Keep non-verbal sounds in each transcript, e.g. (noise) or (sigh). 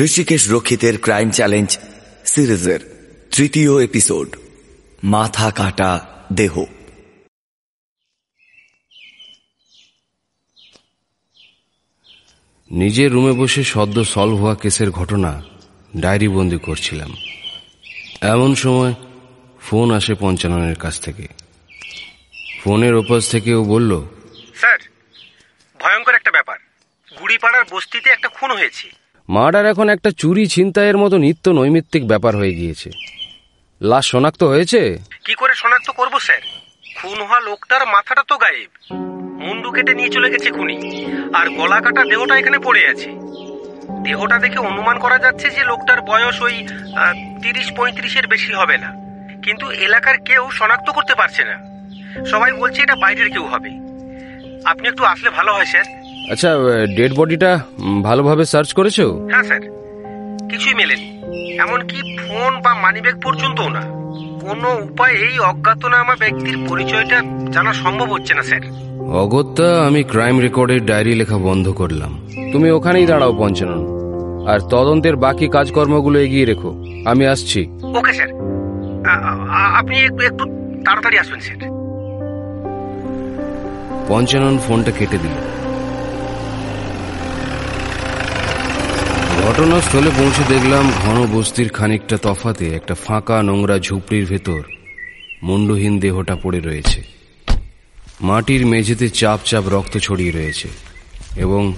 Rishikesh রক্ষিতের crime challenge সিরিজের তৃতীয় episode মাথা কাটা দেহ। নিজের রুমে বসে সদ্য সলভ হওয়া কেসের ঘটনা ডায়েরি বন্দি করছিলাম। এমন সময় ফোন আসে পঞ্চাননের কাছ থেকে। ফোনের ওপাশ থেকে ও বলল স্যার ভয়ঙ্কর একটা ব্যাপার। গুড়িপাড়ার বস্তিতে একটা খুন হয়েছে। মার্ডার এখন একটা চুরি ছিনতাইয়ের মতো নিত্য নৈমিত্তিক ব্যাপার হয়ে গিয়েছে। লাশ শনাক্ত হয়েছে? কি করে শনাক্ত করব, স্যার? খুন হওয়া লোকটার মাথাটা তো গায়েব। মুন্ডু কেটে নিয়ে চলে গেছে খুনি। আর গলা কাটা দেহটা এখানে পড়ে আছে। দেহটা দেখে অনুমান করা যাচ্ছে যে লোকটার বয়স ওই তিরিশ পঁয়ত্রিশের বেশি হবে না। কিন্তু এলাকার কেউ শনাক্ত করতে পারছে না। সবাই বলছে এটা বাইরের কেউ হবে। আপনি একটু আসলে ভালো হয়, স্যার। আচ্ছা ডেড বডিটা ভালোভাবে সার্চ করেছ? হ্যাঁ স্যার। কিছুই মেলেনি। এমনকি ফোন বা মানিব্যাগ পর্যন্তও না। কোনো উপায় এই অজ্ঞাতনামা ব্যক্তির পরিচয়টা জানা সম্ভব হচ্ছে না স্যার। অগত্যা আমি ক্রাইম রেকর্ডের ডায়েরি লেখা বন্ধ করলাম। তুমি ওখানেই দাঁড়াও পঞ্চানন। আর তদন্তের বাকি কাজকর্মগুলো এগিয়ে রেখো। আমি আসছি। Okay sir. আপনি একটু একটু তাড়াতাড়ি আসবেন স্যার। পঞ্চানন ফোনটা কেটে দিল। ঘটনাস্থলে পৌঁছে দেখলাম ঘন বস্তির খানিকটা তফাতে একটা ফাঁকা নোংরা ঝুপড়ির ভেতর মুন্ডহীন দেহটা পড়ে রয়েছে। মাটির মেঝেতে চাপ চাপ রক্ত ছড়িয়ে রয়েছে এবং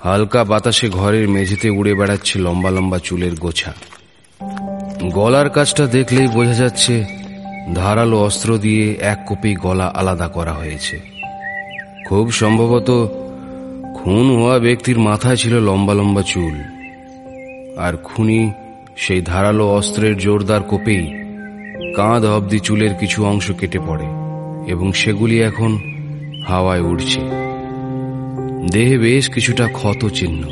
হালকা বাতাসে ঘরের মেঝেতে উড়ে বেড়াচ্ছে লম্বা লম্বা চুলের গোছা। গলার কাজটা দেখলেই বোঝা যাচ্ছে ধারালো অস্ত্র দিয়ে এক কপি গলা আলাদা করা হয়েছে। খুব সম্ভবত খুন হওয়া ব্যক্তির মাথায় ছিল লম্বা লম্বা চুল। আর খুনি সেই ধারালো অস্ত্রের জোরদার কোপেই কাঁধ অবধি চুলের কিছু অংশ কেটে পড়ে এবং সেগুলি এখন হাওয়ায় উড়ছে। দেহে বেশ কিছুটা ক্ষত চিহ্ন,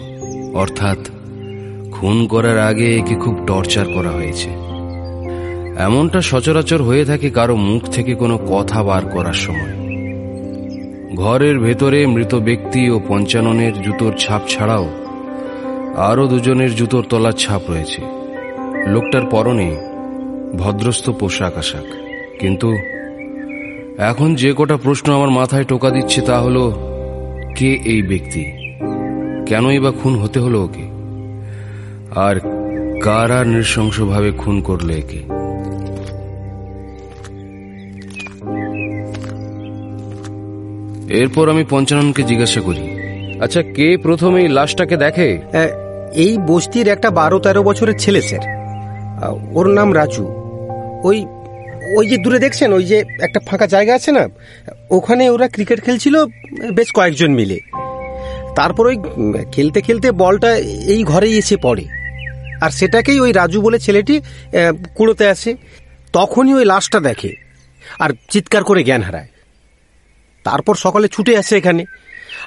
অর্থাৎ খুন করার আগে একে খুব টর্চার করা হয়েছে। এমনটা সচরাচর হয়ে থাকে কারও মুখ থেকে কোনো কথা বার করার সময়। ঘরের ভেতরে মৃত ব্যক্তি ও পঞ্চাননের জুতোর ছাপ ছাড়াও আরও দুজনের জুতোর তলার ছাপ রয়েছে। লোকটার পরনে ভদ্রস্থ পোশাক আশাক। কিন্তু এখন যে কটা প্রশ্ন আমার মাথায় টোকা দিচ্ছে তা হলো, কে এই ব্যক্তি? কেনই বা খুন হতে হলো ওকে? আর কারা নৃশংসভাবে খুন করল একে? এরপর আমি পঞ্চাননকে জিজ্ঞাসা করি আচ্ছা কে প্রথম এই লাশটাকে দেখে? এই বস্তির একটা বারো তেরো বছরের ছেলে, স্যার। ওর নাম রাজু। ওই ওই যে দূরে দেখছেন, ওই যে একটা ফাঁকা জায়গা আছে না? ওখানে ওরা ক্রিকেট খেলছিল বেশ কয়েকজন মিলে। তারপর ওই খেলতে খেলতে বলটা এই ঘরেই এসে পড়ে। আর সেটাকেই ওই রাজু বলে ছেলেটি কুড়োতে আসে। তখনই ওই লাশটা দেখে, আর চিৎকার করে জ্ঞান হারায়। তারপর সকালে ছুটে আসে এখানে।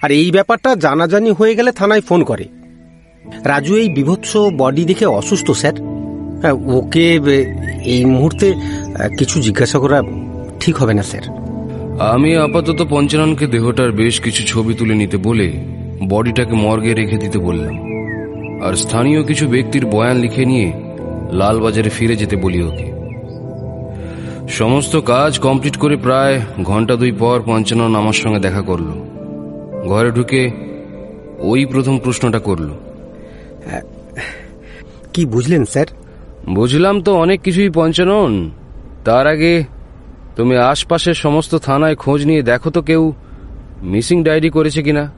আর এই ব্যাপারটা জানাজানি হয়ে গেলে থানায় ফোন করে। রাজু এই বিভৎস বডি দেখে অসুস্থ স্যার। হ্যাঁ, ওকে এই মুহূর্তে কিছু জিজ্ঞাসা করা ঠিক হবে না স্যার। আমি আপাতত পঞ্চাননকে দেহটার বেশ কিছু ছবি তুলে নিতে বলে বডিটাকে মর্গে রেখে দিতে বললাম। আর স্থানীয় কিছু ব্যক্তির বয়ান লিখে নিয়ে লালবাজারে ফিরে যেতে বলি ওকে। সমস্ত কাজ কমপ্লিট করে প্রায় ঘণ্টা দুই পর পঞ্চানন আমার সঙ্গে দেখা করল। ঘরে ঢুকে ওই প্রথম প্রশ্নটা করল। কি বুঝলেন স্যার? বুঝলাম তো অনেক কিছুই পঞ্চানন। তার আগে তুমি আশপাশের সমস্ত থানায় খোঁজ নিয়ে দেখো তো কেউ মিসিং ডায়েরি করেছে কিনা।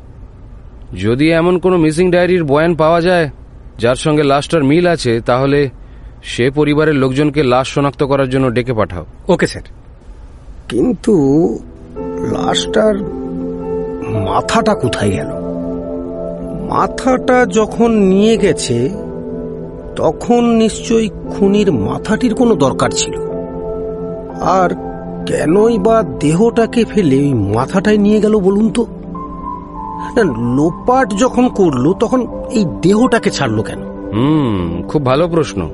যদি এমন কোনো মিসিং ডায়েরির বয়ান পাওয়া যায় যার সঙ্গে লাশটার মিল আছে তাহলে সে পরিবারের লোকজনকে লাশ শনাক্ত করার জন্য ডেকে পাঠাও। Okay sir. কিন্তু লাশটার মাথাটা কোথায় গেল? মাথাটা যখন নিয়ে গেছে, তখন নিশ্চয়ই খুনির মাথাটির কোনো দরকার ছিল। আর কেনই বা দেহটাকে ফেলে ওই মাথাটাই নিয়ে গেল বলুন তো? লোপাট যখন করল, তখন এই দেহটাকে ছাড়লো কেন? হুম, খুব ভালো প্রশ্ন।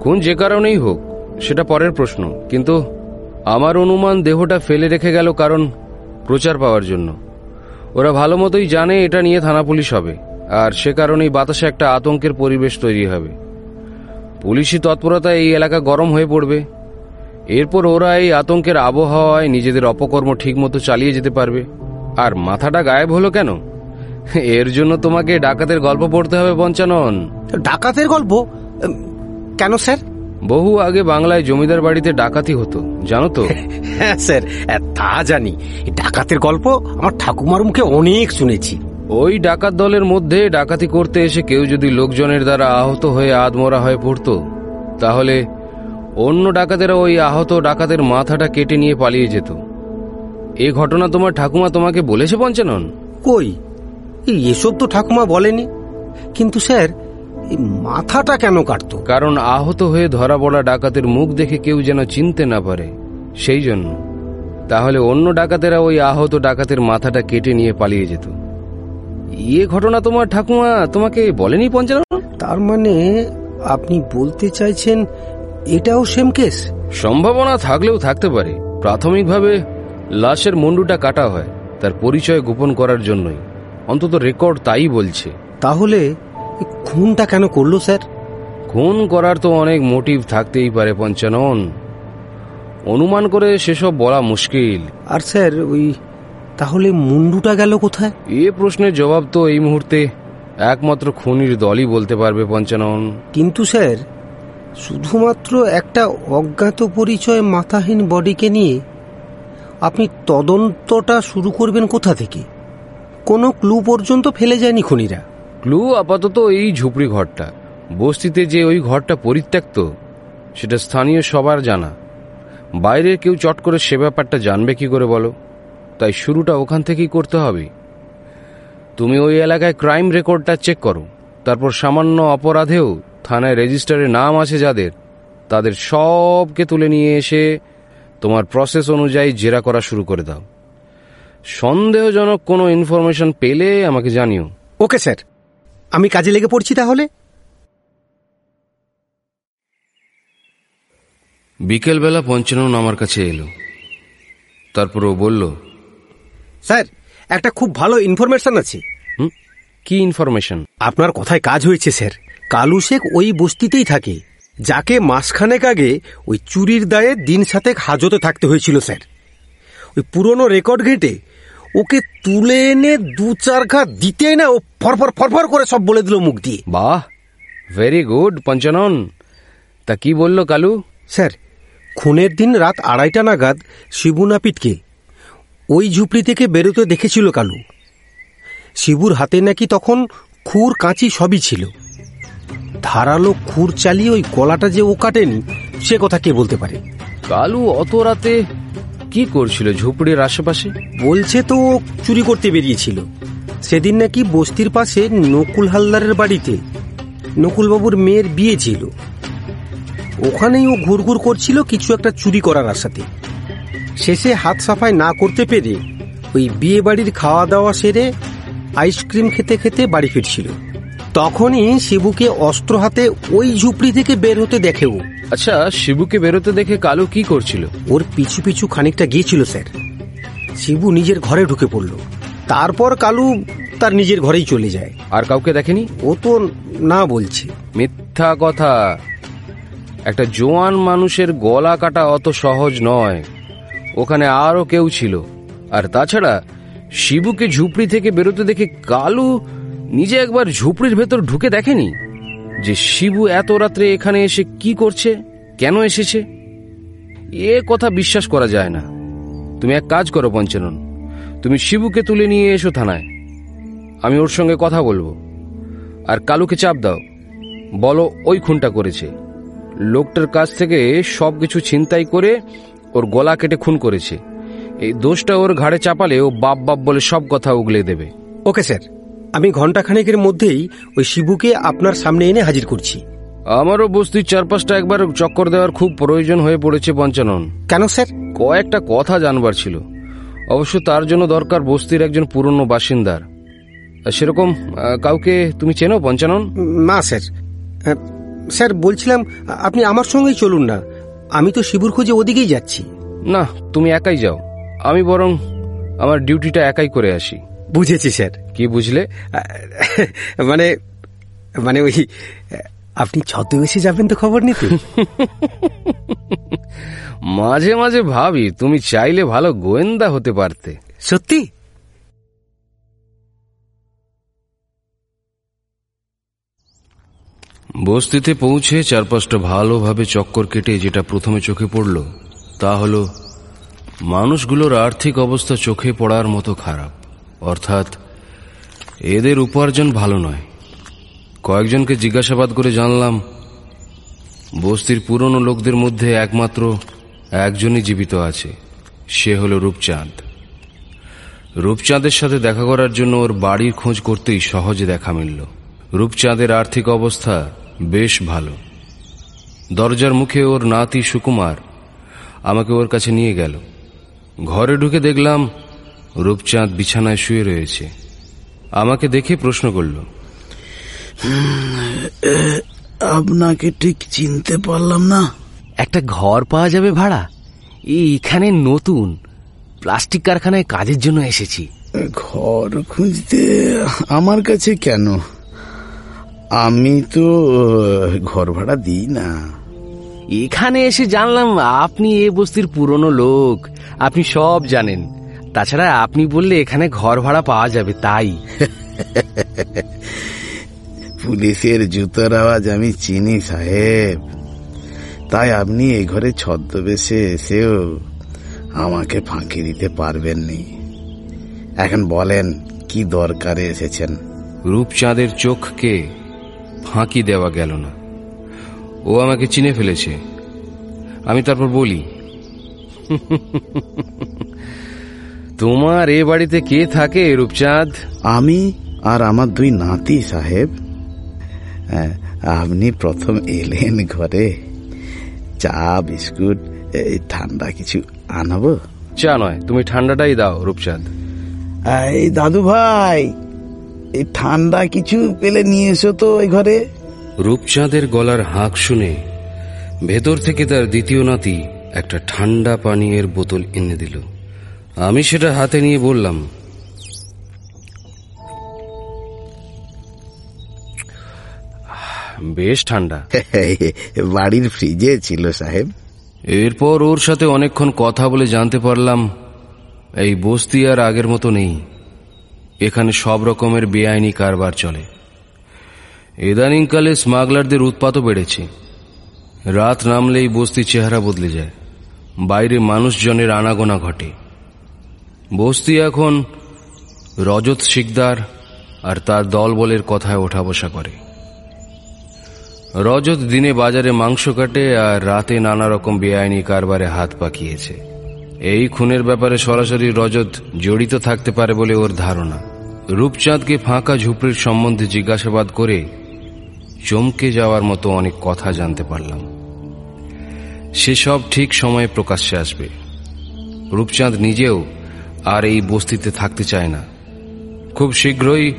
কোন যে কারণেই হোক, সেটা পরের প্রশ্ন। কিন্তু আমার অনুমান দেহটা ফেলে রেখে গেল কারণ প্রচার পাওয়ার জন্য। ওরা ভালো মতোই জানে এটা নিয়ে থানা পুলিশ হবে, আর সে কারণেই বাতাসে একটা আতঙ্কের পরিবেশ তৈরি হবে। পুলিশি তৎপরতায় এই এলাকা গরম হয়ে পড়বে। এরপর ওরা এই আতঙ্কের আবহাওয়ায় নিজেদের অপকর্ম ঠিকমতো চালিয়ে যেতে পারবে। আর মাথাটা গায়েব হলো কেন? এর জন্য তোমাকে ডাকাতের গল্প পড়তে হবে পঞ্চানন ডাকাতের গল্প? কেন, স্যার? বহু আগে বাংলায় জমিদার বাড়িতে ডাকাতি হতো জানো তো? (laughs) হ্যাঁ স্যার তা জানি। ডাকাতের গল্প আমার ঠাকুমার মুখে অনেক শুনেছি। ওই ডাকাত দলের মধ্যে ডাকাতি করতে এসে কেউ যদি লোকজনের দ্বারা আহত হয়ে আদমরা হয়ে পড়তো তাহলে অন্য ডাকাতেরা ওই আহত ডাকাতের মাথাটা কেটে নিয়ে পালিয়ে যেত। এ ঘটনা তোমার ঠাকুমা তোমাকে বলেছে পঞ্চানন? কই? এসব তো ঠাকুমা বলেনি। কিন্তু স্যার মাথাটা কেন কাটতো? কারণ আহত হয়ে ধরা পড়া ডাকাতের মুখ দেখে কেউ যেন চিনতে না পারে। সেই জন্য। তাহলে অন্য ডাকাতেরা ওই আহত ডাকাতের মাথাটা কেটে নিয়ে পালিয়ে যেত। ইয়ে ঘটনা তোমার ঠাকুমা তোমাকে বলেনি পঞ্চানন? তার মানে আপনি বলতে চাইছেন এটাও সেম কেস? সম্ভাবনা থাকলেও থাকতে পারে। প্রাথমিকভাবে লাশের মুন্ডুটা কাটা হয় তার পরিচয় গোপন করার জন্যই। অন্তত রেকর্ড তাই বলছে। তাহলে খুনটা কেন করল স্যার? খুন করার তো অনেক মোটিভ থাকতেই পারে পঞ্চানন। অনুমান করে সেসব বলা মুশকিল। আর স্যার ওই তাহলে মুন্ডুটা গেল কোথায়? এ প্রশ্নের জবাব তো এই মুহূর্তে একমাত্র খুনির দলই বলতে পারবে পঞ্চানন। কিন্তু স্যার শুধুমাত্র একটা অজ্ঞাত পরিচয় মাথাহীন বডিকে নিয়ে আপনি তদন্তটা শুরু করবেন কোথা থেকে? কোনো ক্লু পর্যন্ত ফেলে যায়নি খুনিরা। ক্লু আপাতত এই ঝুপড়ি ঘরটা। বস্তিতে যে ওই ঘরটা পরিত্যক্ত, সেটা স্থানীয় সবার জানা। বাইরের কেউ চট করে সে ব্যাপারটা জানবে কি করে বলো? তাই শুরুটা ওখান থেকেই করতে হবে। তুমি ওই এলাকায় ক্রাইম রেকর্ডটা চেক করো। তারপর সামান্য অপরাধেও থানায় রেজিস্টারে নাম আছে যাদের, তাদের সবকে তুলে নিয়ে এসে তোমার প্রসেস অনুযায়ী জেরা করা শুরু করে দাও। সন্দেহজনক কোনো ইনফরমেশন পেলে আমাকে জানিও। Okay, sir. আমি কাজে লেগে পড়ছি তাহলে? বিকেলবেলা পঞ্চানন আমার কাছে এলো। তারপর ও বলল স্যার একটা খুব ভালো ইনফরমেশন আছে। কি ইনফরমেশন আপনার কথায় কাজ হয়েছে স্যার। কালু শেখ ওই বস্তিতেই থাকে। যাকে মাসখানেক আগে ওই চুরির দায়ে দিন সাতেক হাজতে থাকতে হয়েছিল স্যার। ওই পুরনো রেকর্ড ঘেঁটে ওকে তুলে এনে দু চার ঘা দিতে না ও ফরফর ফরফর করে সব বলে দিল মুখ দিয়ে। বাহ ভেরি গুড পঞ্চানন। তা কি বলল কালু? স্যার খুনের দিন রাত আড়াইটা নাগাদ শিবু নাপিতকে ওই ঝুপড়ি থেকে বেরোতে দেখেছিল কালু। শিবুর হাতে নাকি তখন খুর কাঁচি সবই ছিল। ধারালো খুর চালিয়ে ওই গলাটা যে ও কাটেনি সে কথা কে বলতে পারে? কালু অত রাতে কি করছিল ঝুপড়ির আশেপাশে? বলছে তো ও চুরি করতে বেরিয়েছিল। সেদিন নাকি বস্তির পাশে নকুল হালদারের বাড়িতে নকুলবাবুর মেয়ের বিয়ে ছিল। ওখানেই ও ঘুরঘুর করছিল কিছু একটা চুরি করার আশাতে। শেষে হাত সাফাই না করতে পেরে ওই বিয়ে বাড়ির খাওয়া দাওয়া সেরে আইসক্রিম খেতে খেতে বাড়ি ফিরছিল। তখনই শিবুকে অস্ত্র হাতে ওই ঝুপড়ি থেকে বের হতে দেখে ও আচ্ছা শিবুকে বেরোতে দেখে কালু কি করছিল? ওর পিছু পিছু খানিকটা গিয়েছিল স্যার। শিবু নিজের ঘরে ঢুকে পড়ল। তারপর কালু তার নিজের ঘরেই চলে যায়। আর কাউকে দেখেনি? ও তো না বলছে। মিথ্যা কথা। একটা জোয়ান মানুষের গলা কাটা অত সহজ নয়। ওখানে আরও কেউ ছিল। আর তাছাড়া শিবুকে ঝুপড়ি থেকে বেরোতে দেখে কালু নিজে একবার ঝুপড়ির ভেতর ঢুকে দেখেনি যে শিবু এত রাত্রে এখানে এসে কি করছে, কেন এসেছে? এ কথা বিশ্বাস করা যায় না। তুমি এক কাজ করো, পঞ্চানন। তুমি শিবুকে তুলে নিয়ে এসো থানায়। আমি ওর সঙ্গে কথা বলব। আর কালুকে চাপ দাও। বলো, ওই খুনটা করেছে। লোকটার কাছ থেকে সব কিছু ছিনতাই করে ওর গলা কেটে খুন করেছে। এই দোষটা ওর ঘাড়ে চাপালে ও বাপ বাপ বলে সব কথা উগলে দেবে। Okay, sir. আমি ঘন্টাখানেকের মধ্যেই ওই শিবুকে আপনার সামনে এনে হাজির করছি। আমারও বস্তির চারপাশটা একবার চক্কর দেওয়ার খুব প্রয়োজন হয়ে পড়েছে পঞ্চানন। কেন স্যার? কয়েকটা কথা জানবার ছিল। অবশ্য তার জন্য দরকার বস্তির একজন পুরনো বাসিন্দার। সেরকম কাউকে তুমি চেনো পঞ্চানন? না স্যার। স্যার বলছিলাম আপনি আমার সঙ্গেই চলুন না। আমি তো শিবুর খোঁজে ওদিকেই যাচ্ছি। না তুমি একাই যাও। আমি বরং আমার ডিউটিটা একাই করে আসি। বুঝেছি স্যার। কি বুঝলে? মানে মানে ওই আপনি ছদ্মবেশে যাবেন তো খবর নিতে? (laughs) মাঝে মাঝে ভাবি তুমি চাইলে ভালো গোয়েন্দা হতে পারতে। সত্যি? বস্তিতে পৌঁছে চারপাশটা ভালোভাবে চক্কর কেটে যেটা প্রথমে চোখে পড়ল তা হলো মানুষগুলোর আর্থিক অবস্থা চোখে পড়ার মতো খারাপ। অর্থাৎ, এদের উপার্জন ভালো নয়। কয়েকজনকে জিজ্ঞাসাবাদ করে জানলাম, বস্তির পুরনো লোকদের মধ্যে একমাত্র একজনই জীবিত আছে, সে হলো রূপচাঁদ। রূপচাঁদের সাথে দেখা করার জন্য ওর বাড়ির খোঁজ করতেই সহজে দেখা মিলল। রূপচাঁদের আর্থিক অবস্থা বেশ ভালো। দরজার মুখে ওর নাতি সুকুমার আমাকে ওর কাছে নিয়ে গেল। ঘরে ঢুকে দেখলাম রূপচাঁদ বিছানায় শুয়ে রয়েছে। আমাকে দেখে প্রশ্ন করল আপনাকে ঠিক চিনতে পারলাম না। একটা ঘর পাওয়া যাবে ভাড়া? এখানে নতুন। প্লাস্টিক কারখানায় কাজের জন্য এসেছি। ঘর খুঁজতে আমার কাছে কেন? আমি তো ঘর ভাড়া দিই না। এখানে এসে জানলাম আপনি এ বস্তির পুরনো লোক। আপনি সব জানেন। তাছাড়া আপনি বললে এখানে ঘর ভাড়া পাওয়া যাবে তাই। (laughs) পুলিশের জুতোর আওয়াজ আমি চিনি সাহেব। তাই আপনি এই ঘরে ছদ্মবেশে এসেও আমাকে ফাঁকি দিতে পারবেননি। এখন বলেন কি দরকারে এসেছেন? রূপচাঁদের চোখকে ফাঁকি দেওয়া গেল না। ও আমাকে চিনে ফেলেছে। আমি তারপর বলি (laughs) তোমার এ বাড়িতে কে থাকে রূপচাঁদ? আমি আর আমার দুই নাতি সাহেব। আপনি প্রথম এলেন ঘরে। চা বিস্কুট এই ঠান্ডা কিছু আনাবো? চা নয় তুমি ঠান্ডাটাই দাও রূপচাঁদ। এই দাদু ভাই এই ঠান্ডা কিছু পেলে নিয়ে এসো তো এই ঘরে। রূপচাঁদের গলার হাঁক শুনে ভেতর থেকে তার দ্বিতীয় নাতি একটা ঠান্ডা পানীয়ের বোতল এনে দিল। আমি সেটা হাতে নিয়ে বললাম। বেশ ঠান্ডা। বাড়ির ফ্রিজে ছিল সাহেব। এরপর ওর সাথে অনেকক্ষণ কথা বলে জানতে পারলাম এই বস্তি আর আগের মতো নেই। এখানে সব রকমের বেআইনি কারবার চলে। ইদানিংকালে স্মাগলারদের উৎপাতও বেড়েছে। রাত নামলেই বস্তির চেহারা বদলে যায়। বাইরে মানুষজনের আনাগোনা ঘটে। বস্তি এখন রজত শিকদার আর তার দলবলের কথায় ওঠা বসা করে। রজত দিনে বাজারে মাংস কাটে আর রাতে নানা রকম বেআইনি কারবারে হাত পাকিয়েছে। এই খুনের ব্যাপারে সরাসরি রজত জড়িত থাকতে পারে বলে ওর ধারণা। রূপচাঁদকে ফাঁকা ঝুপড়ির সম্বন্ধে জিজ্ঞাসাবাদ করে চমকে যাওয়ার মতো অনেক কথা জানতে পারলাম। সেসব ঠিক সময়ে প্রকাশ্যে আসবে। রূপচাঁদ নিজেও আর এই বস্তিতে থাকতে চায় না। খুব শীঘ্রই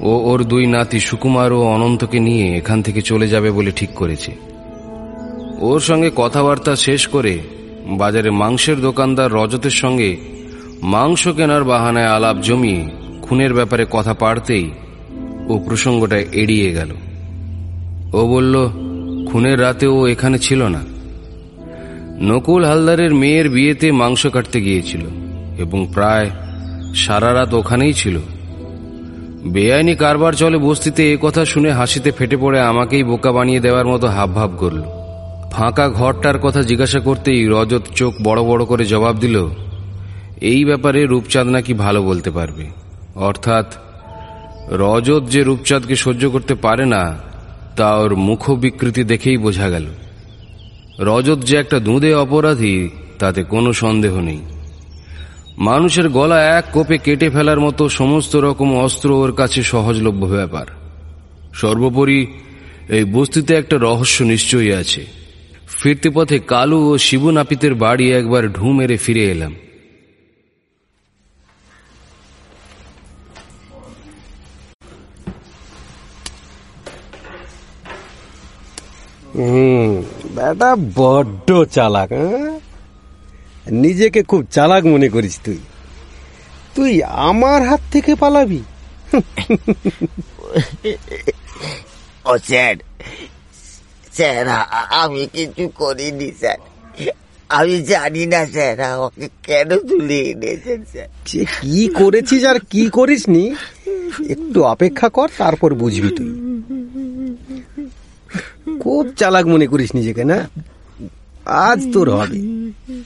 ও ওর দুই নাতি সুকুমার ও অনন্তকে নিয়ে এখান থেকে চলে যাবে বলে ঠিক করেছে। ওর সঙ্গে কথাবার্তা শেষ করে বাজারে মাংসের দোকানদার রজতের সঙ্গে মাংস কেনার বাহানায় আলাপ জমিয়ে খুনের ব্যাপারে কথা পাড়তেই ও প্রসঙ্গটা এড়িয়ে গেল। ও বলল, খুনের রাতে ও এখানে ছিল না। নকুল হালদারের মেয়ের বিয়েতে মাংস কাটতে গিয়েছিল। এবং প্রায় সারা রাত ওখানেই ছিল। বেআইনি কারবার চলে বস্তিতে এ কথা শুনে হাসিতে ফেটে পড়ে আমাকেই বোকা বানিয়ে দেওয়ার মতো হাবভাব করল। ফাঁকা ঘরটার কথা জিজ্ঞাসা করতেই রজত চোখ বড় বড় করে জবাব দিল, এই ব্যাপারে রূপচাঁদ নাকি ভালো বলতে পারবে। অর্থাৎ রজত যে রূপচাঁদকে সহ্য করতে পারে না, তা ওর মুখ বিকৃতি দেখেই বোঝা গেল। রজত যে একটা দুঁদে অপরাধী, তাতে কোনো সন্দেহ নেই। মানুষের গলা এক কোপে কেটে ফেলার মতো সমস্ত রকম অস্ত্র ওর কাছে সহজলভ্য ব্যাপার। সর্বোপরি, এই বস্তিতে একটা রহস্য নিশ্চয়ই আছে। ফিরতে পথে কালু ও শিবু নাপিতের বাড়ি একবার ঢু মেরে ফিরে এলাম। বেটা বড্ড চালাক হ্যাঁ? নিজেকে খুব চালাক মনে করিস তুই। তুই আমার হাত থেকে পালাবি। ও স্যার স্যার আমি কিছু করিনি স্যার। আমি জানি না স্যার আমাকে কেন তুলে এনেছেন স্যার। যে কি করেছিস আর কি করিসনি? একটু অপেক্ষা কর তারপর বুঝবি তুই। খুব চালাক মনে করিস নিজেকে না? আজ তোর হবে।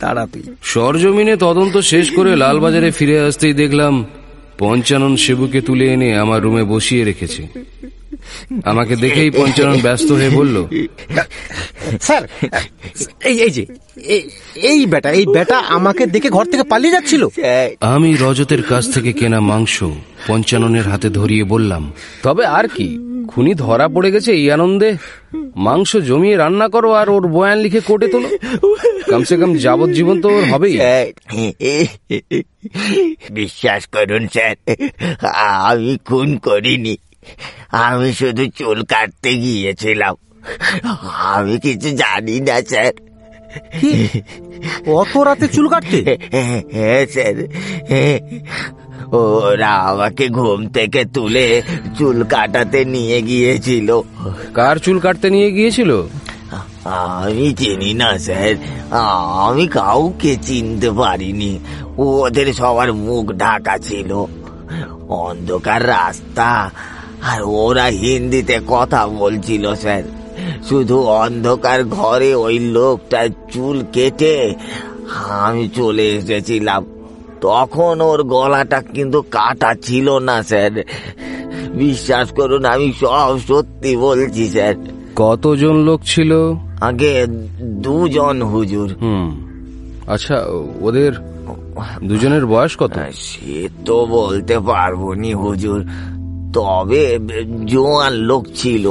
তাড়া তুই সরজমিনে তদন্ত শেষ করে লালবাজারে ফিরে আসতেই দেখলাম পঞ্চানন শিবুকে তুলে এনে আমার রুমে বসিয়ে রেখেছে। আমাকে দেখেই পঞ্চানন ব্যস্ত হয়ে বলল স্যার এই এই যে এই- এই বেটা এই বেটা আমাকে দেখে ঘর থেকে পালিয়ে যাচ্ছিল। আমি রজতের কাছ থেকে কেনা মাংস পঞ্চাননের হাতে ধরিয়ে বললাম তবে আর কি? খুনি ধরা পড়ে গেছে এই আনন্দে। মাংস জমিয়ে রান্না করো আর ওর বয়ান লিখে কোটে তোলো। কমসে কম যাবজ্জীবন তো ওর হবেই। বিশ্বাস করুন স্যার আমি খুন করিনি। আমি শুধু চুল কাটতে গিয়েছিলাম। আমি কিছু জানি না স্যার। অত রাতে চুল কাটতে? হ্যাঁ স্যার। ওরা আমাকে ঘুম থেকে তুলে চুল কাটাতে নিয়ে গিয়েছিল। কার চুল কাটতে নিয়ে গিয়েছিল? আমি চিনি না স্যার। আমি কাউকে চিনতে পারিনি। ওদের সবার মুখ ঢাকা ছিল। অন্ধকার রাস্তা। আর ওরা হিন্দিতে কথা বলছিল স্যার। শুধু অন্ধকার ঘরে ওই লোকটার চুল কেটে আমি চলে এসেছিলাম। তখন ওর গলাটা কিন্তু কাটা ছিল না স্যার। বিশ্বাস করুন আমি সব সত্যি বলছি স্যার। কতজন লোক ছিল? আগে দুজন হুজুর। হুম। আচ্ছা ওদের দুজনের বয়স কত? সে তো বলতে পারব নি হুজুর। তবে জোয়ান লোক ছিল।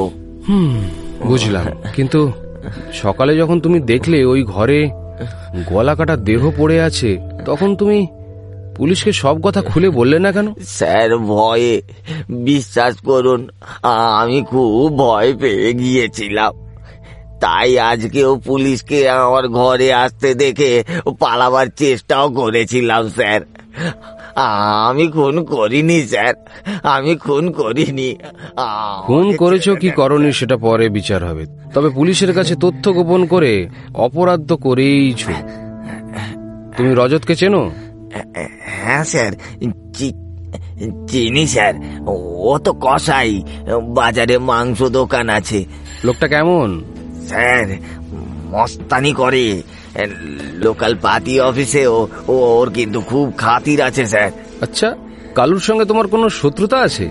হুম বুঝলাম। কিন্তু সকালে যখন তুমি দেখলে ওই ঘরে গলা কাটা দেহ পড়ে আছে তখন তুমি পুলিশকে সব কথা খুলে বললে না কেন? স্যার ভয়ে। বিশ্বাস করুন আমি খুব ভয় পেয়ে গিয়েছিলাম। তাই আজকেও পুলিশকে আমার ঘরে আসতে দেখে পালাবার চেষ্টাও করেছিলাম স্যার। আমি খুন করিনি স্যার। আমি খুন করিনি। খুন করেছ কি করনি সেটা পরে বিচার হবে। তবে পুলিশের কাছে তথ্য গোপন করে অপরাধ তো করেইছ তুমি রজতকে চেনো? হ্যাঁ স্যার। চিনি স্যার। ও তো কষাই বাজারে মাংস দোকান আছে। লোকটা কেমন? স্যার মস্তানি করে। লোকাল পাতি অফিসে ও ওর কিন্তু খুব খাতির আছে স্যার। আচ্ছা কালুর সঙ্গে তোমার কোনো শত্রুতা আছে?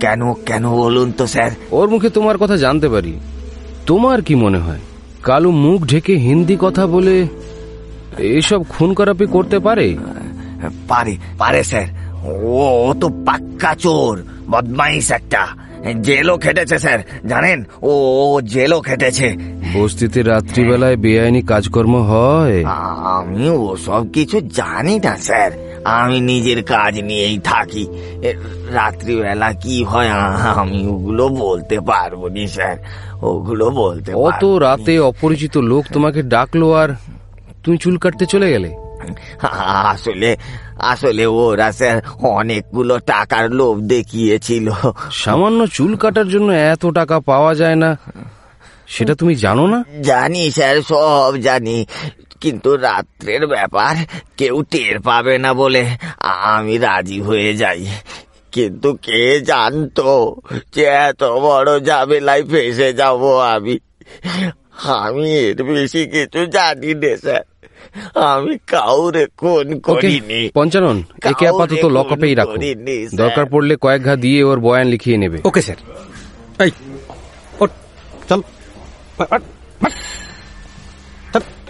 কেন কেন বলুন তো স্যার? ওর মুখে তোমার কথা জানতে পারি। তোমার কি মনে হয় কালু মুখ ঢেকে হিন্দি কথা বলে এইসব খুন করাপি করতে পারে? পারে পারে স্যার। ও তো পাক্কা চোর বদমাইশ একটা। জেলও খেটেছে স্যার জানেন? ও জেলও খেটেছে। বস্তিতে রাত্রিবেলায় বেআইনি কাজকর্ম হয়? আমি ও সব কিছু জানি না স্যার। আমি নিজের কাজ নিয়েই থাকি। রাত্রিবেলা কি হয় আমি ওগুলো বলতে পারব নি স্যার। ওগুলো বলতে অত রাতে অপরিচিত লোক তোমাকে ডাকলো আর তুমি চুল কাটতে চলে গেলে? আসলে আসলে ওরা স্যার অনেকগুলো টাকার লোভ দেখিয়েছিল। সামান্য চুল কাটার জন্য এত টাকা পাওয়া যায় না। সেটা তুমি জানো না? জানি স্যার সব জানি। কিন্তু রাত্রের ব্যাপার কেউ টের পাবে না বলে আমি রাজি হয়ে যাই। কিন্তু কে জানতো যে এত বড় ঝামেলায় ফেসে যাব আমি? আমি এর বেশি কিছু জানি না স্যার। আমি কাউরে ওকে করিনি। পঞ্চানন একে আপাতত লকআপেই রাখো। দরকার পড়লে কয়েক ঘা দিয়ে ওর বয়ান লিখিয়ে নেবে। ওকে স্যার এই চল।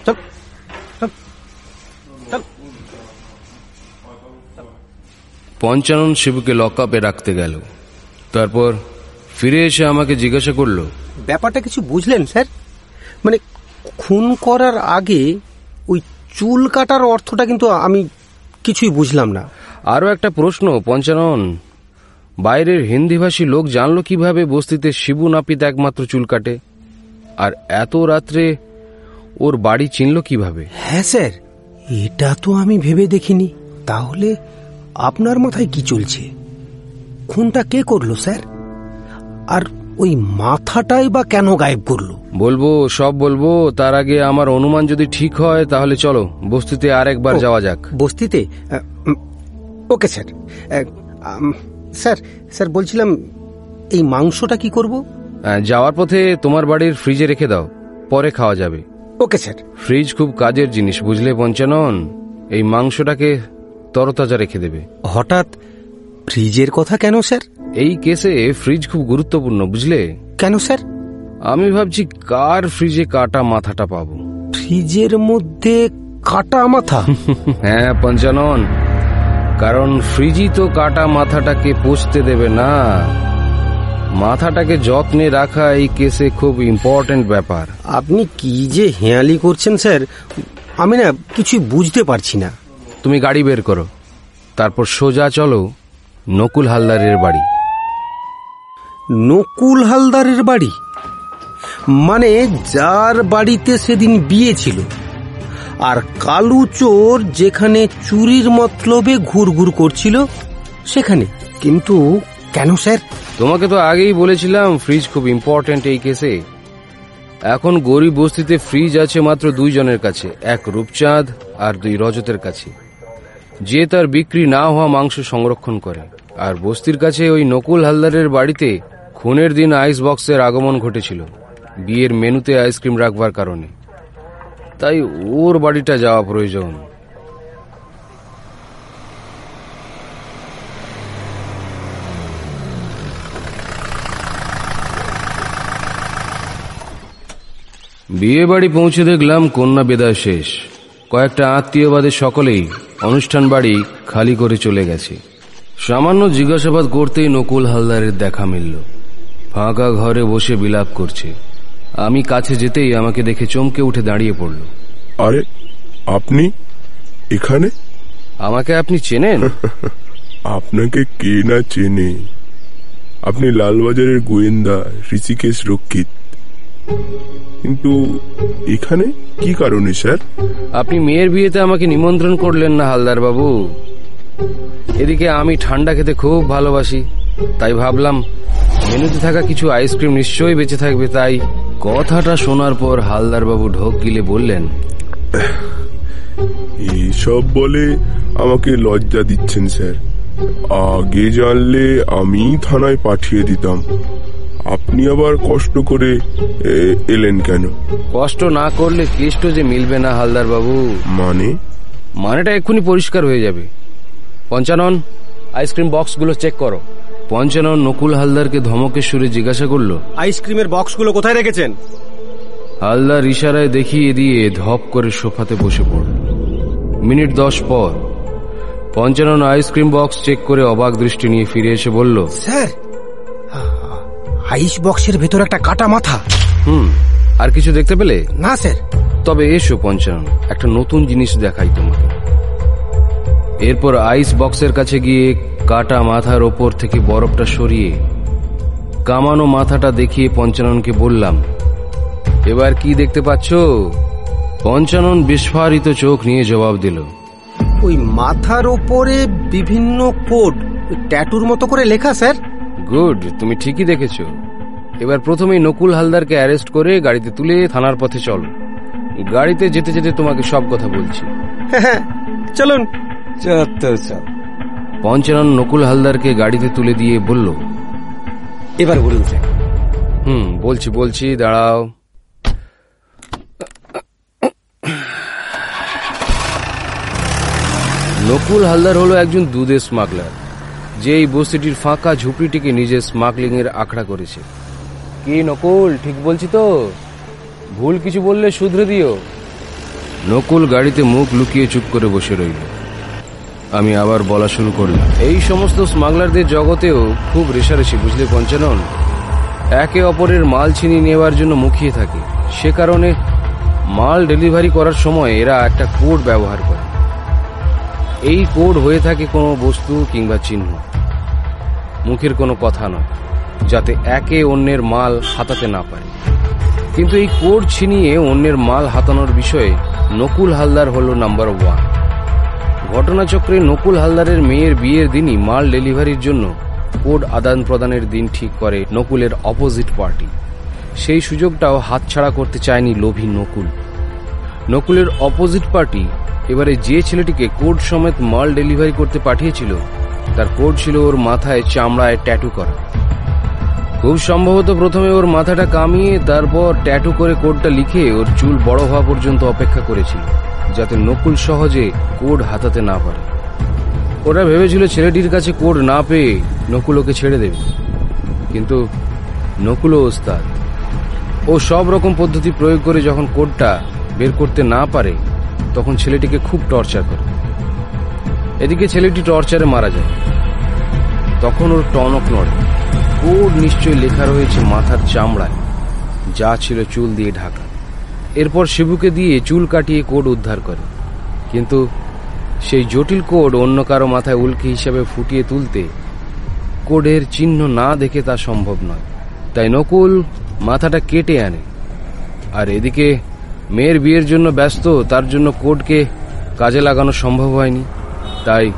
চল পঞ্চানন শিবুকে লকআপে রাখতে গেল। তারপর ফিরে এসে আমাকে জিজ্ঞাসা করল ব্যাপারটা কিছু বুঝলেন স্যার? মানে খুন করার আগে ওই চুল কাটার অর্থটা কিন্তু আমি কিছুই বুঝলাম না। আরও একটা প্রশ্ন পঞ্চানন। বাইরের হিন্দিভাষী লোক জানলো কীভাবে বস্তিতে শিবু নাপিত একমাত্র চুল কাটে? আর এত রাত্রে ওর বাড়ি চিনল কীভাবে? হ্যাঁ স্যার এটা তো আমি ভেবে দেখিনি। তাহলে আপনার মাথায় কি চলছে? খুনটা কে করল স্যার? আর ওই মাথাটাই বা কেন গায়েব করল? বলব সব বলব তার আগে আমার অনুমান যদি ঠিক হয় তাহলে চলো বস্তিতে আরেকবার যাওয়া যাক। বস্তিতে? ওকে স্যার। স্যার স্যার বলছিলাম এই মাংসটা কি করব? যাওয়ার পথে তোমার বাড়ির ফ্রিজে রেখে দাও পরে খাওয়া যাবে। Okay sir. ফ্রিজ খুব কাজের জিনিস বুঝলে পঞ্চানন? এই মাংসটাকে তরতাজা রেখে দেবে। হঠাৎ ফ্রিজের কথা কেন স্যার? এই কেসে ফ্রিজ খুব গুরুত্বপূর্ণ বুঝলে? কেন স্যার? আমি ভাবছি কার ফ্রিজে কাটা মাথাটা পাবো? ফ্রিজের মধ্যে কাটা মাথা? (laughs) হ্যাঁ পঞ্চানন। কারণ ফ্রিজই তো কাটা মাথাটাকে পচতে দেবে না। মাথাটাকে যত্নে রাখা এই কেসে খুব ইম্পর্টেন্ট ব্যাপার। আপনি কি যে হেয়ালি করছেন স্যার আমি না কিছুই বুঝতে পারছি না। তুমি গাড়ি বের করো। তারপর সোজা চলো। নকুল হালদারের বাড়ি। নকুল হালদারের বাড়ি? মানে যার বাড়িতে সেদিন বিয়ে ছিল। আর কালু চোর যেখানে চুরির মতলবে ঘুরঘুর করছিল সেখানে। কিন্তু কেন স্যার? তোমাকে তো আগেই বলেছিলাম ফ্রিজ খুব ইম্পর্টেন্ট এই কেসে এখন গরিব বস্তিতে ফ্রিজ আছে মাত্র দুইজনের কাছে এক রূপচাঁদ আর দুই রজতের কাছে। যে তার বিক্রি না হওয়া মাংস সংরক্ষণ করে। আর বস্তির কাছে ওই নকুল হালদারের বাড়িতে খুনের দিন আইস বক্সের আগমন ঘটেছিল। বিয়ের মেনুতে আইসক্রিম রাখবার কারণে। তাই ওর বাড়িটা যাওয়া প্রয়োজন। বিয়ে বাড়ি পৌঁছে দেখলাম কন্যা বেদায় শেষ। কয়েকটা আত্মীয়বাদের সকলেই অনুষ্ঠান বাড়ি খালি করে চলে গেছে। সামান্য জিজ্ঞাসাবাদ করতেই নকুল হালদারের দেখা মিলল। ফাঁকা ঘরে বসে বিলাপ করছে। আমি কাছে যেতেই আমাকে দেখে চমকে উঠে দাঁড়িয়ে পড়ল। আরে আপনি এখানে? আমাকে আপনি চেনেন? (laughs) আপনাকে কে না চেনে? আপনি লালবাজারের গোয়েন্দা ঋষিকেশ রক্ষিত। কিন্তু এখানে কি কারণে স্যার? আপনি মেয়ের বিয়েতে আমাকে নিমন্ত্রণ করলেন না হালদার বাবু। এদিকে আমি ঠান্ডা খেতে খুব ভালোবাসি তাই ভাবলাম মেনুতে থাকা কিছু আইসক্রিম নিশ্চয়ই বেঁচে থাকবে তাই কথাটা শোনার পর হালদার বাবু ঢোক গিলে বললেন এইসব বলে আমাকে লজ্জা দিচ্ছেন স্যার। আগে জানলে আমি থানায় পাঠিয়ে দিতাম। আপনি আবার কষ্ট করে এ, এলেন কেন? কষ্ট না করলে কেষ্ট যে মিলবে না হালদার বাবু। মানে? মানেটা এক্ষুনি পরিষ্কার হয়ে যাবে। পঞ্চানন আইসক্রিম বক্সগুলো চেক করো। পঞ্চানন নকুল হালদারকে ধমকের সুরে জিজ্ঞাসা করল আইসক্রিমের বক্সগুলো কোথায় রেখেছেন? হালদার ইশারায় দেখিয়ে দিয়ে ধপ করে সোফাতে বসে পড়ল। মিনিট দশ পর পঞ্চানন আইসক্রিম বক্স চেক করে অবাক দৃষ্টি নিয়ে ফিরে এসে বলল স্যার আইস বক্সের ভেতর একটা কাটা মাথা। হুম আর কিছু দেখতে পেলে? না স্যার। তবে এসো পঞ্চানন একটা নতুন জিনিস দেখাই তোমাকে। এরপর আইস বক্সের কাছে গিয়ে কাটা মাথার ওপর থেকে বরফটা সরিয়ে কামানো মাথাটা দেখিয়ে পঞ্চাননকে বললাম এবার কি দেখতে পাচ্ছ? পঞ্চানন বিস্ফারিত চোখ নিয়ে জবাব দিল ওই মাথার ওপরে বিভিন্ন কোড ট্যাটুর মতো করে লেখা স্যার। গুড তুমি ঠিকই দেখেছ। এবার প্রথমেই নকুল হালদারকে অ্যারেস্ট করে গাড়িতে তুলে থানার পথে চলো। গাড়িতে যেতে যেতে তোমাকে সব কথা বলছি। হ্যাঁ চলুন। পঞ্চানন নকুল হালদারকে গাড়িতে তুলে দিয়ে বলল এবার বলুন স্যার। হুম বলছি বলছি দাঁড়াও। নকুল হালদার হলো একজন দুধের স্মাগলার। যে এই বস্তিটির ফাঁকা ঝুপড়িটিকে নিজের স্মাগলিং এর আখড়া করেছে। কি নকুল ঠিক বলছি তো? ভুল কিছু বললে শুধরে দিও। নকুল গাড়িতে মুখ লুকিয়ে চুপ করে বসে রইল। আমি আবার বলা শুরু করলাম। এই সমস্ত স্মাগলারদের জগতেও খুব রেশারেশি বুঝলে পঞ্চানন? একে অপরের মাল ছিনিয়ে নেওয়ার জন্য মুখিয়ে থাকে। সে কারণে মাল ডেলিভারি করার সময় এরা একটা কোড ব্যবহার করে। এই কোড হয়ে থাকে কোনো বস্তু কিংবা চিহ্ন। মুখের কোনো কথা নয়, যাতে একে অন্যের মাল হাতাতে না পারে। কিন্তু এই কোড ছিনিয়ে অন্যের মাল হাতানোর বিষয়ে নকুল হালদার হলো নাম্বার ওয়ান। ঘটনাচক্রে নকুল হালদারের মেয়ের বিয়ের দিনই মাল ডেলিভারির জন্য কোড আদান প্রদানের দিন ঠিক করে নকুলের অপোজিট পার্টি। সেই সুযোগটাও হাতছাড়া করতে চায়নি লোভী নকুল। নকুলের অপোজিট পার্টি এবারে যে ছেলেটিকে কোড সমেত মাল ডেলিভারি করতে পাঠিয়েছিল, তার কোড ছিল ওর মাথায় চামড়ায় ট্যাটু করা। খুব সম্ভবত প্রথমে ওর মাথাটা কামিয়ে তারপর ট্যাটু করে কোডটা লিখে ওর চুল বড় হওয়া পর্যন্ত অপেক্ষা করেছিল, যাতে নকুল সহজে কোড হাতাতে না পারে। ওরা ভেবেছিল ছেলেটির কাছে কোড না পেয়ে নকুল ওকে ছেড়ে দেবে। কিন্তু নকুলও ওস্তাদ। ও সব রকম পদ্ধতি প্রয়োগ করে যখন কোডটা বের করতে না পারে তখন ছেলেটিকে খুব টর্চার করে। এদিকে ছেলেটি টর্চারে মারা যায়। তখন ওর টনক নড়ে। কোড নিশ্চয়ই লেখা রয়েছে মাথার চামড়ায়, যা ছিল চুল দিয়ে ঢাকা। এরপর শিবুকে দিয়ে চুল কাটিয়ে কোড উদ্ধার করে। কিন্তু সেই জটিল কোড অন্য কারও মাথায় উল্কি হিসাবে ফুটিয়ে তুলতে কোডের চিহ্ন না দেখে তা সম্ভব নয়। তাই নকুল মাথাটা কেটে আনে। আর এদিকে মেয়ের বিয়ের জন্য ব্যস্ত, তার জন্য কোডকে কাজে লাগানো সম্ভব হয়নি। তাই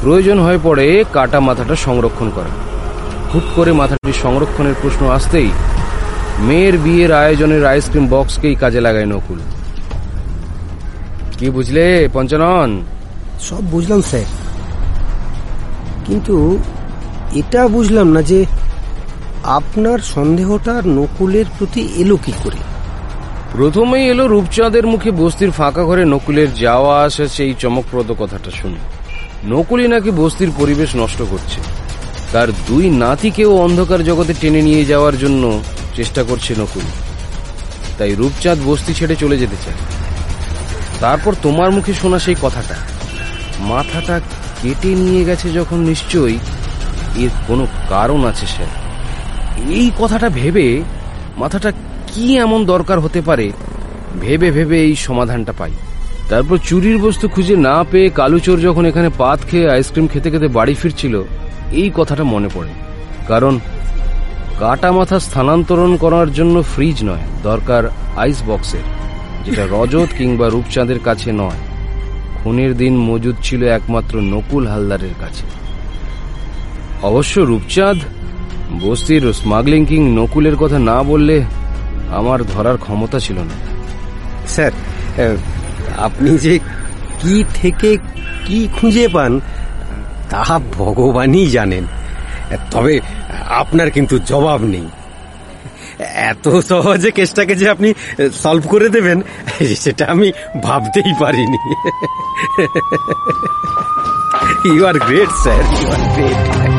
প্রয়োজন হয়ে পড়ে কাটা মাথাটা সংরক্ষণ করা। হুট করে মাথাটি সংরক্ষণের প্রশ্ন আসতেই মেয়ের বিয়ের আয়োজনের আইসক্রিম বক্সকেই কাজে লাগায় নকুল। কি বুঝলে, পঞ্চানন? সব বুঝলাম, স্যার। কিন্তু এটা বুঝলাম না যে আপনার সন্দেহটা নকুলের প্রতি এলো কি করে। প্রথমেই এলো রূপচাঁদের মুখে বস্তির ফাঁকা ঘরে নকুলের যাওয়া আসা সেই চমকপ্রদ কথাটা শুনে। নকুলই নাকি বস্তির পরিবেশ নষ্ট করছে। তার দুই নাতিকেও অন্ধকার জগতে টেনে নিয়ে যাওয়ার জন্য চেষ্টা করছে নকুল। তাই রূপচাঁদ বস্তি ছেড়ে চলে যেতে চায়। তারপর তোমার মুখে শোনা সেই কথাটা। মাথাটা কেটে নিয়ে গেছে যখন নিশ্চয়ই। এর কোনো কারণ আছে, স্যার? এই কথাটা ভেবে মাথাটা কি এমন দরকার হতে পারে? ভেবে ভেবে এই সমাধানটা পাই। তারপর চুরির বস্তু খুঁজে না পেয়ে কালুচোর যখন এখানে পাত খেয়ে আইসক্রিম খেতে খেতে বাড়ি ফিরছিল, এই কথাটা মনে পড়ে। কারণ, কাটা মাথা স্থানান্তরণ করার জন্য ফ্রিজ নয়, দরকার আইস বক্সের, যেটা রজত কিংবা রূপচাঁদের কাছে নয়। খুনের দিন মজুদ ছিল একমাত্র নকুল হালদারের কাছে। অবশ্য রূপচাঁদ, বস্তির স্মাগলিং কিং নকুলের কথা না বললে আমার ধরার ক্ষমতা ছিল না। স্যার আপনি যে কি থেকে কি খুঁজে পান, তা ভগবানই জানেন। তবে আপনার কিন্তু জবাব নেই। এত সহজে কেসটাকে যে আপনি সলভ করে দেবেন, সেটা আমি ভাবতেই পারিনি। You are great sir you are great